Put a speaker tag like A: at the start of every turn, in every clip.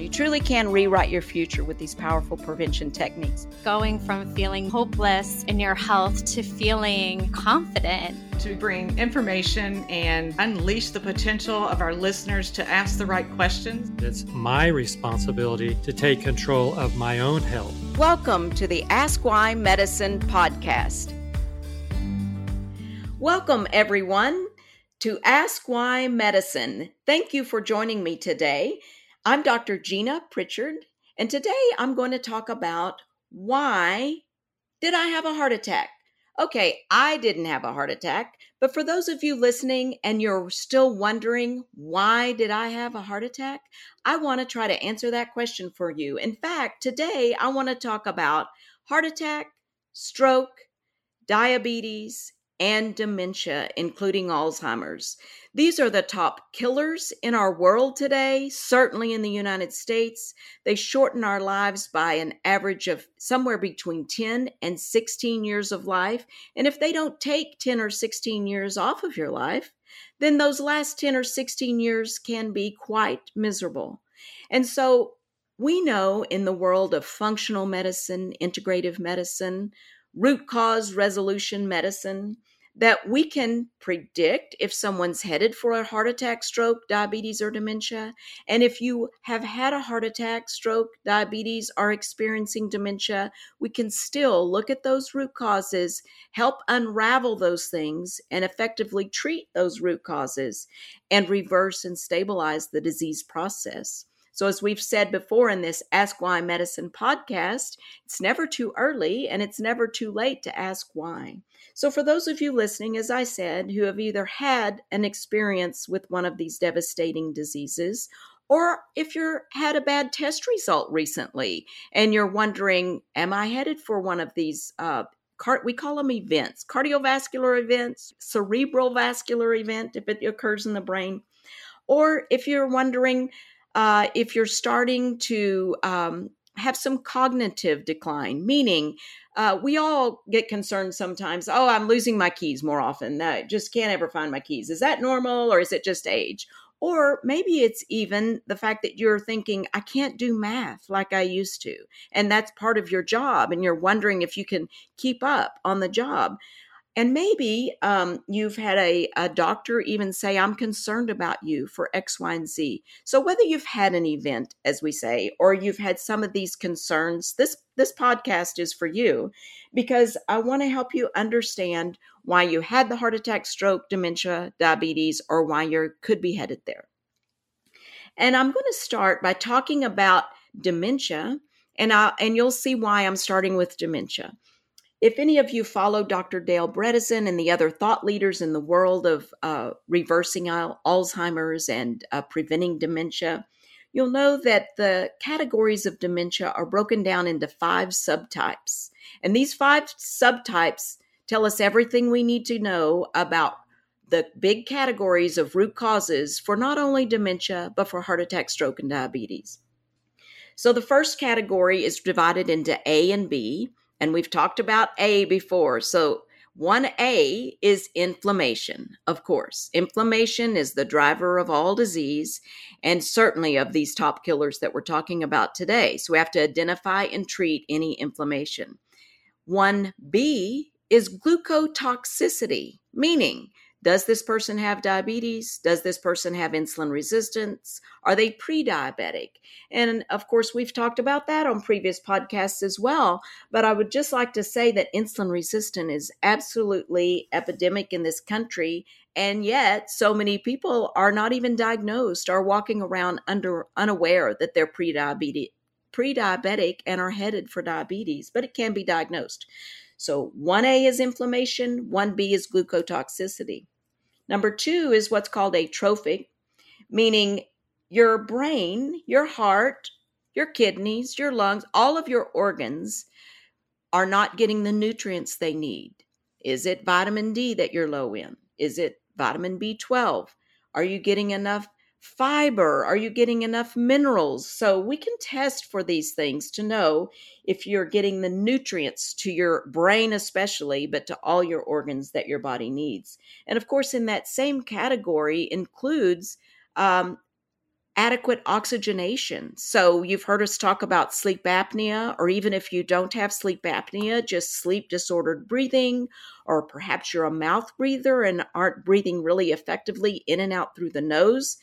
A: You truly can rewrite your future with these powerful prevention techniques.
B: Going from feeling hopeless in your health to feeling confident.
C: To bring information and unleash the potential of our listeners to ask the right questions.
D: It's my responsibility to take control of my own health.
A: Welcome to the Ask Why Medicine podcast. Welcome, everyone, to Ask Why Medicine. Thank you for joining me today. I'm Dr. Gina Pritchard, and today I'm going to talk about why did I have a heart attack? Okay, I didn't have a heart attack, but for those of you listening and you're still wondering why did I have a heart attack? I want to try to answer that question for you. In fact, today I want to talk about heart attack, stroke, diabetes, and dementia, including Alzheimer's. These are the top killers in our world today, certainly in the United States. They shorten our lives by an average of somewhere between 10 and 16 years of life. And if they don't take 10 or 16 years off of your life, then those last 10 or 16 years can be quite miserable. And so we know in the world of functional medicine, integrative medicine, root cause resolution medicine, that we can predict if someone's headed for a heart attack, stroke, diabetes, or dementia. And if you have had a heart attack, stroke, diabetes, are experiencing dementia, we can still look at those root causes, help unravel those things, and effectively treat those root causes and reverse and stabilize the disease process. So, as we've said before in this Ask Why Medicine podcast, it's never too early and it's never too late to ask why. So, for those of you listening, as I said, who have either had an experience with one of these devastating diseases, or if you're had a bad test result recently and you're wondering, am I headed for one of these uh, we call them events cardiovascular events cerebral vascular event if it occurs in the brain or if you're wondering uh, if you're starting to um, have some cognitive decline, meaning uh, we all get concerned sometimes. Oh, I'm losing my keys more often. I just can't ever find my keys. Is that normal or is it just age? Or maybe it's even the fact that you're thinking, I can't do math like I used to. And that's part of your job. And you're wondering if you can keep up on the job. And maybe um, you've had a, a doctor even say, I'm concerned about you for X, Y, and Z. So whether you've had an event, as we say, or you've had some of these concerns, this this podcast is for you because I want to help you understand why you had the heart attack, stroke, dementia, diabetes, or why you could be headed there. And I'm going to start by talking about dementia, and I and you'll see why I'm starting with dementia. If any of you follow Dr. Dale Bredesen and the other thought leaders in the world of uh, reversing Alzheimer's and uh, preventing dementia, you'll know that the categories of dementia are broken down into five subtypes. And these five subtypes tell us everything we need to know about the big categories of root causes for not only dementia, but for heart attack, stroke, and diabetes. So the first category is divided into A and B. And we've talked about A before. So 1A is inflammation, of course. Inflammation is the driver of all disease and certainly of these top killers that we're talking about today. So we have to identify and treat any inflammation. 1B is glucotoxicity, meaning does this person have diabetes? Does this person have insulin resistance? Are they pre diabetic? And of course, we've talked about that on previous podcasts as well. But I would just like to say that insulin resistant is absolutely epidemic in this country. And yet, so many people are not even diagnosed are walking around under unaware that they're pre diabetic pre-diabetic and are headed for diabetes, but it can be diagnosed. So 1A is inflammation, 1B is glucotoxicity. Number two is what's called atrophic, meaning your brain, your heart, your kidneys, your lungs, all of your organs are not getting the nutrients they need. Is it vitamin D that you're low in? Is it vitamin B12? Are you getting enough fiber? Are you getting enough minerals? So we can test for these things to know if you're getting the nutrients to your brain, especially, but to all your organs that your body needs. And of course, in that same category includes um, adequate oxygenation. So, you've heard us talk about sleep apnea, or even if you don't have sleep apnea, just sleep disordered breathing, or perhaps you're a mouth breather and aren't breathing really effectively in and out through the nose.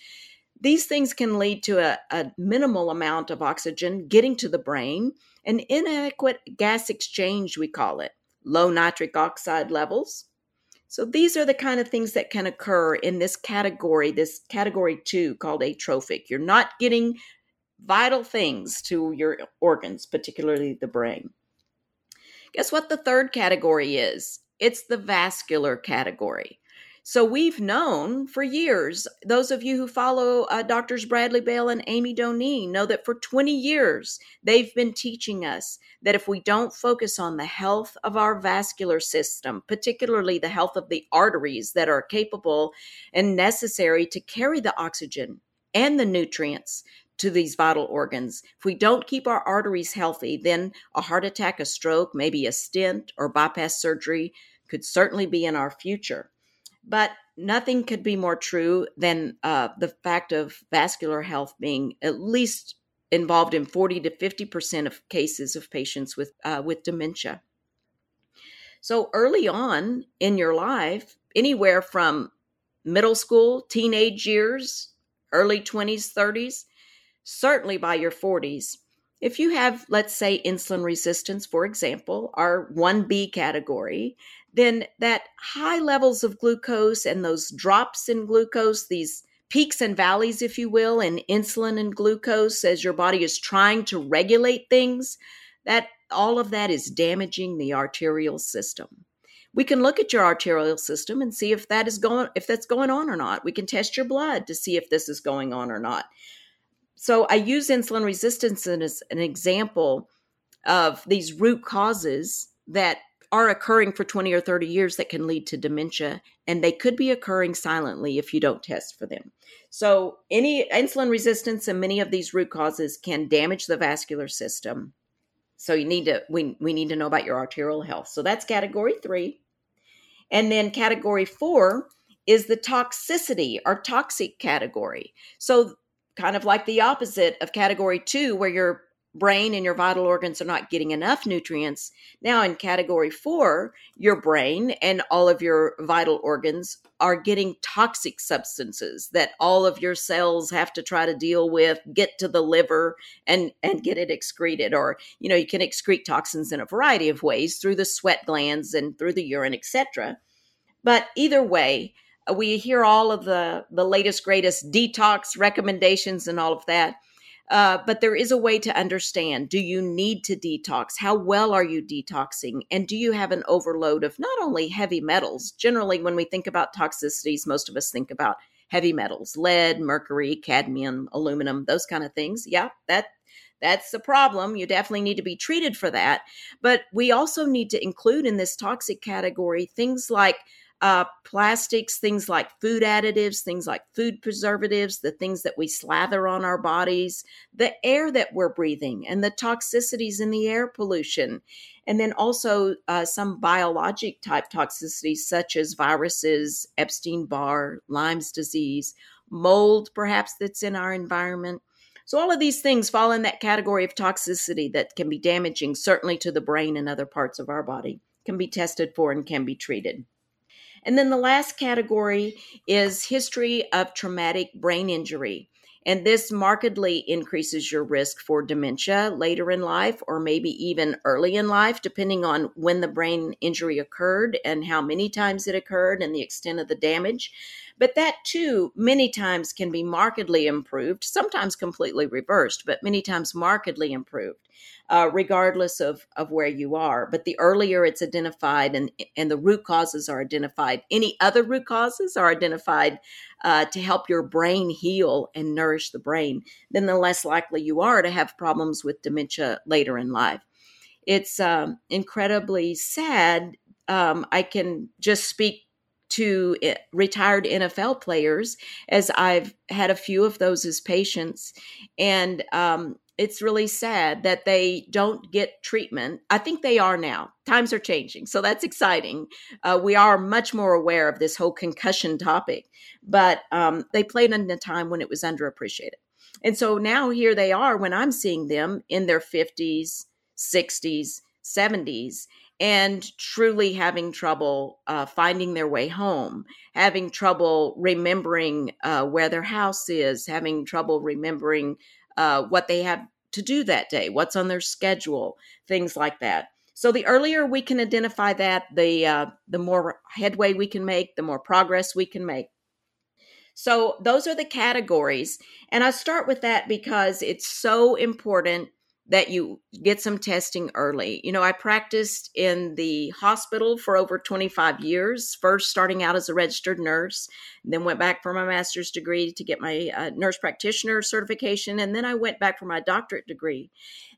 A: These things can lead to a, a minimal amount of oxygen getting to the brain, an inadequate gas exchange, we call it, low nitric oxide levels. So these are the kind of things that can occur in this category, this category two called atrophic. You're not getting vital things to your organs, particularly the brain. Guess what the third category is? It's the vascular category. So we've known for years, those of you who follow uh, Doctors Bradley Bale and Amy Doneen know that for 20 years, they've been teaching us that if we don't focus on the health of our vascular system, particularly the health of the arteries that are capable and necessary to carry the oxygen and the nutrients to these vital organs. If we don't keep our arteries healthy, then a heart attack, a stroke, maybe a stent or bypass surgery could certainly be in our future. But nothing could be more true than uh, the fact of vascular health being at least involved in 40 to 50% of cases of patients with, uh, with dementia. So early on in your life, anywhere from middle school, teenage years, early 20s, 30s, certainly by your 40s, if you have, let's say, insulin resistance, for example, our 1B category, then that high levels of glucose and those drops in glucose, these peaks and valleys, if you will, in insulin and glucose as your body is trying to regulate things, that all of that is damaging the arterial system. We can look at your arterial system and see if that is going if that's going on or not. We can test your blood to see if this is going on or not. So I use insulin resistance as an example of these root causes that are occurring for 20 or 30 years that can lead to dementia, and they could be occurring silently if you don't test for them. So, any insulin resistance and many of these root causes can damage the vascular system. So, you need to we, we need to know about your arterial health. So, that's category three. And then category four is the toxicity or toxic category. So, kind of like the opposite of category two, where you're brain and your vital organs are not getting enough nutrients. Now, in category four, your brain and all of your vital organs are getting toxic substances that all of your cells have to try to deal with, get to the liver and, and get it excreted. Or, you know, you can excrete toxins in a variety of ways through the sweat glands and through the urine, etc. But either way, we hear all of the, the latest, greatest detox recommendations and all of that uh, but there is a way to understand do you need to detox? How well are you detoxing? And do you have an overload of not only heavy metals? Generally, when we think about toxicities, most of us think about heavy metals lead, mercury, cadmium, aluminum, those kind of things. Yeah, that that's the problem. You definitely need to be treated for that. But we also need to include in this toxic category things like uh, plastics, things like food additives, things like food preservatives, the things that we slather on our bodies, the air that we're breathing, and the toxicities in the air pollution. And then also uh, some biologic type toxicities, such as viruses, Epstein Barr, Lyme's disease, mold, perhaps that's in our environment. So, all of these things fall in that category of toxicity that can be damaging, certainly to the brain and other parts of our body, can be tested for and can be treated. And then the last category is history of traumatic brain injury. And this markedly increases your risk for dementia later in life or maybe even early in life, depending on when the brain injury occurred and how many times it occurred and the extent of the damage. But that too, many times can be markedly improved, sometimes completely reversed, but many times markedly improved uh, regardless of, of where you are. But the earlier it's identified and, and the root causes are identified, any other root causes are identified uh, to help your brain heal and nourish the brain, then the less likely you are to have problems with dementia later in life. It's um, incredibly sad. Um, I can just speak to eh, retired NFL players, as I've had a few of those as patients. And um, it's really sad that they don't get treatment. I think they are now. Times are changing, so that's exciting. Uh, we are much more aware of this whole concussion topic, but um, they played in a time when it was underappreciated. And so now here they are when I'm seeing them in their 50s, 60s, 70s, and truly having trouble uh, finding their way home, having trouble remembering uh, where their house is, having trouble remembering uh, what they have to do that day, what's on their schedule, things like that. So the earlier we can identify that, the uh, the more headway we can make, the more progress we can make. So those are the categories, and I start with that because it's so important that you get some testing early. You know, I practiced in the hospital for over 25 years, first starting out as a registered nurse, then went back for my master's degree to get my uh, nurse practitioner certification, and then I went back for my doctorate degree.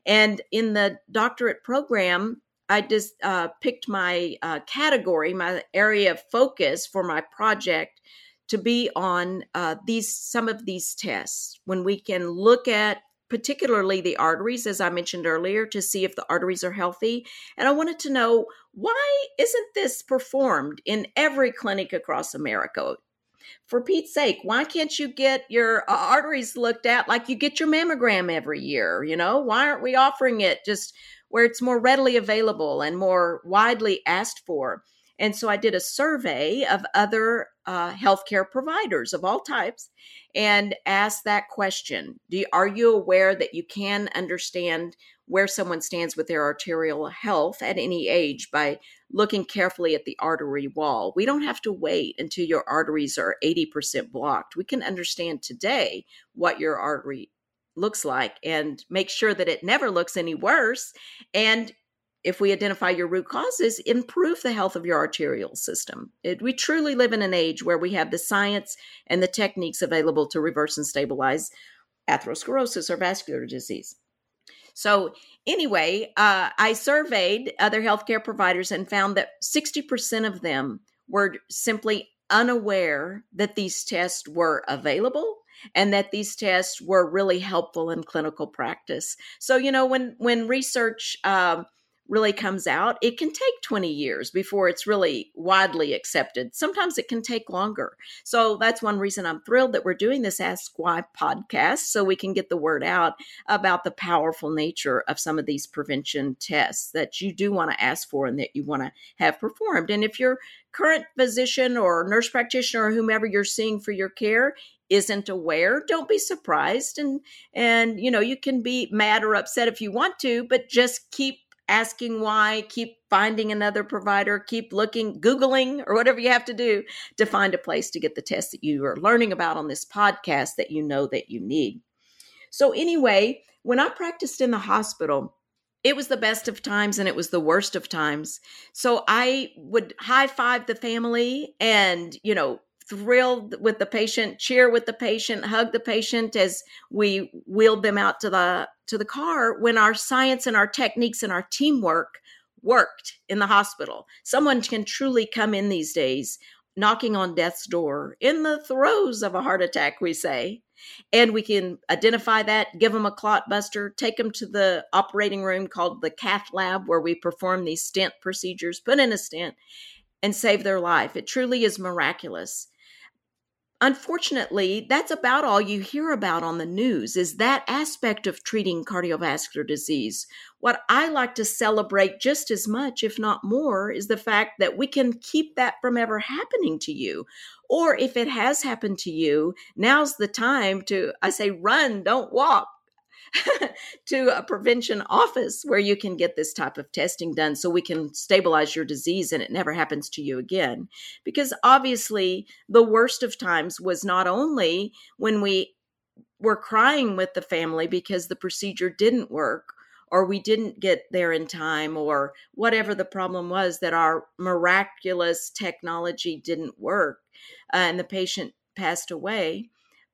A: And in the doctorate program, I just uh, picked my uh, category, my area of focus for my project to be on uh, these some of these tests when we can look at particularly the arteries, as I mentioned earlier, to see if the arteries are healthy. And I wanted to know why isn't this performed in every clinic across America? For Pete's sake, why can't you get your uh, arteries looked at like you get your mammogram every year? You know, why aren't we offering it just where it's more readily available and more widely asked for? And so I did a survey of other uh, healthcare providers of all types and asked that question Do you, Are you aware that you can understand where someone stands with their arterial health at any age by looking carefully at the artery wall? We don't have to wait until your arteries are 80% blocked. We can understand today what your artery looks like and make sure that it never looks any worse and if we identify your root causes, improve the health of your arterial system. It, we truly live in an age where we have the science and the techniques available to reverse and stabilize atherosclerosis or vascular disease. So, anyway, uh, I surveyed other healthcare providers and found that 60% of them were simply unaware that these tests were available and that these tests were really helpful in clinical practice. So, you know, when when research um, really comes out, it can take 20 years before it's really widely accepted. Sometimes it can take longer. So that's one reason I'm thrilled that we're doing this Ask Why podcast so we can get the word out about the powerful nature of some of these prevention tests that you do want to ask for and that you want to have performed. And if your current physician or nurse practitioner or whomever you're seeing for your care isn't aware don't be surprised and and you know you can be mad or upset if you want to but just keep asking why, keep finding another provider, keep looking, Googling, or whatever you have to do to find a place to get the test that you are learning about on this podcast that you know that you need. So, anyway, when I practiced in the hospital, it was the best of times and it was the worst of times. So I would high five the family and, you know, thrilled with the patient, cheer with the patient, hug the patient as we wheeled them out to the to the car when our science and our techniques and our teamwork worked in the hospital. Someone can truly come in these days knocking on death's door in the throes of a heart attack, we say. And we can identify that, give them a clot buster, take them to the operating room called the cath lab, where we perform these stent procedures, put in a stent, and save their life. It truly is miraculous unfortunately that's about all you hear about on the news is that aspect of treating cardiovascular disease. What i like to celebrate just as much if not more is the fact that we can keep that from ever happening to you. Or if it has happened to you now's the time to i say run don't walk to a prevention office where you can get this type of testing done so we can stabilize your disease and it never happens to you again. Because obviously, the worst of times was not only when we were crying with the family because the procedure didn't work or we didn't get there in time or whatever the problem was that our miraculous technology didn't work uh, and the patient passed away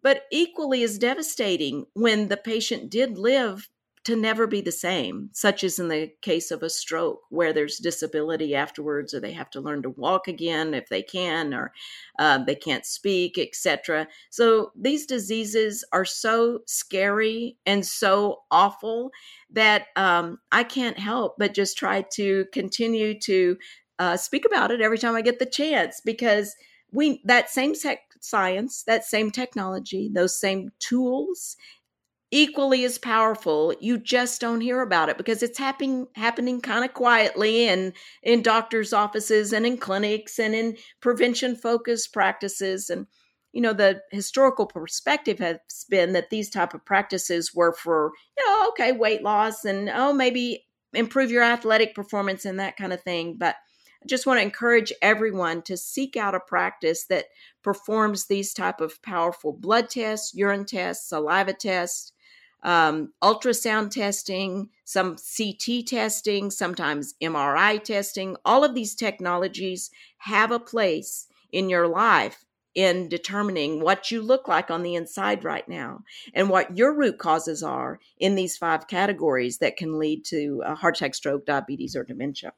A: but equally as devastating when the patient did live to never be the same, such as in the case of a stroke, where there's disability afterwards, or they have to learn to walk again if they can, or uh, they can't speak, etc. So these diseases are so scary and so awful that um, I can't help but just try to continue to uh, speak about it every time I get the chance because we that same sec- science, that same technology, those same tools equally as powerful. You just don't hear about it because it's happening happening kind of quietly in in doctors offices and in clinics and in prevention focused practices. And you know the historical perspective has been that these type of practices were for you know okay weight loss and oh maybe improve your athletic performance and that kind of thing. But just want to encourage everyone to seek out a practice that performs these type of powerful blood tests urine tests saliva tests um, ultrasound testing, some CT testing, sometimes MRI testing. All of these technologies have a place in your life in determining what you look like on the inside right now and what your root causes are in these five categories that can lead to heart attack, stroke, diabetes, or dementia.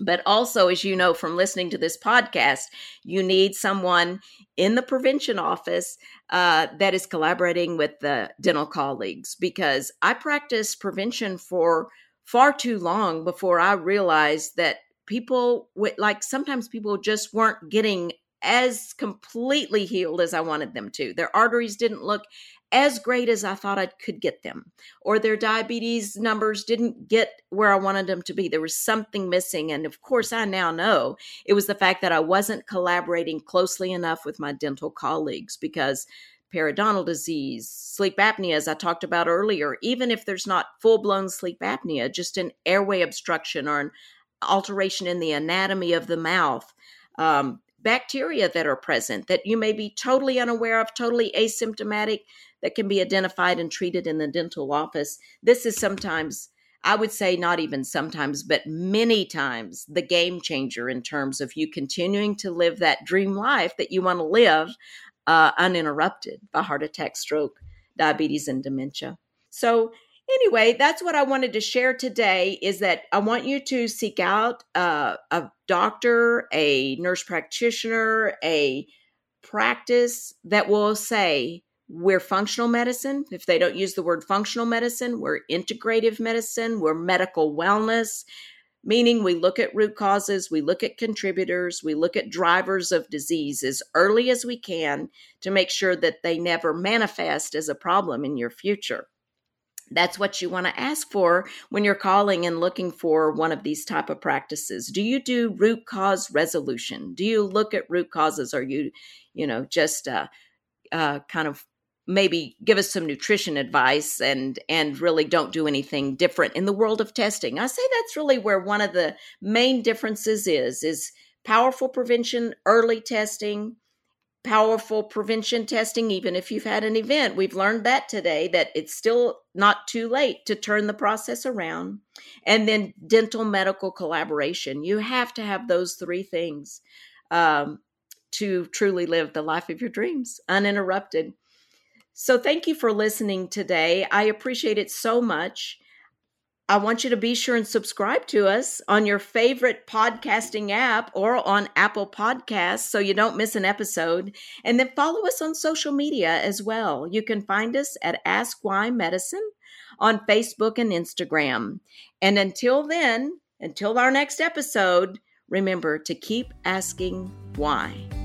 A: But also, as you know from listening to this podcast, you need someone in the prevention office uh, that is collaborating with the dental colleagues because I practiced prevention for far too long before I realized that people, like sometimes people just weren't getting as completely healed as I wanted them to. Their arteries didn't look as great as I thought I could get them, or their diabetes numbers didn't get where I wanted them to be. There was something missing. And of course, I now know it was the fact that I wasn't collaborating closely enough with my dental colleagues because periodontal disease, sleep apnea, as I talked about earlier, even if there's not full blown sleep apnea, just an airway obstruction or an alteration in the anatomy of the mouth. Um, bacteria that are present that you may be totally unaware of, totally asymptomatic, that can be identified and treated in the dental office. This is sometimes, I would say, not even sometimes, but many times the game changer in terms of you continuing to live that dream life that you want to live uh, uninterrupted by heart attack, stroke, diabetes, and dementia. So, anyway, that's what I wanted to share today is that I want you to seek out a doctor, a nurse practitioner, a practice that will say, we're functional medicine. If they don't use the word functional medicine, we're integrative medicine, we're medical wellness, meaning we look at root causes, we look at contributors, we look at drivers of disease as early as we can to make sure that they never manifest as a problem in your future that's what you want to ask for when you're calling and looking for one of these type of practices. Do you do root cause resolution? Do you look at root causes? Or you you know just uh, uh, kind of maybe give us some nutrition advice and and really don't do anything different in the world of testing? I say that's really where one of the main differences is is powerful prevention early testing powerful prevention testing, even if you've had an event. We've learned that today, that it's still not too late to turn the process around. And then dental medical collaboration. You have to have those three things um, to truly live the life of your dreams uninterrupted. So, thank you for listening today. I appreciate it so much. I want you to be sure and subscribe to us on your favorite podcasting app or on Apple Podcasts so you don't miss an episode. And then follow us on social media as well. You can find us at Ask Why Medicine on Facebook and Instagram. And until then, until our next episode, remember to keep asking why.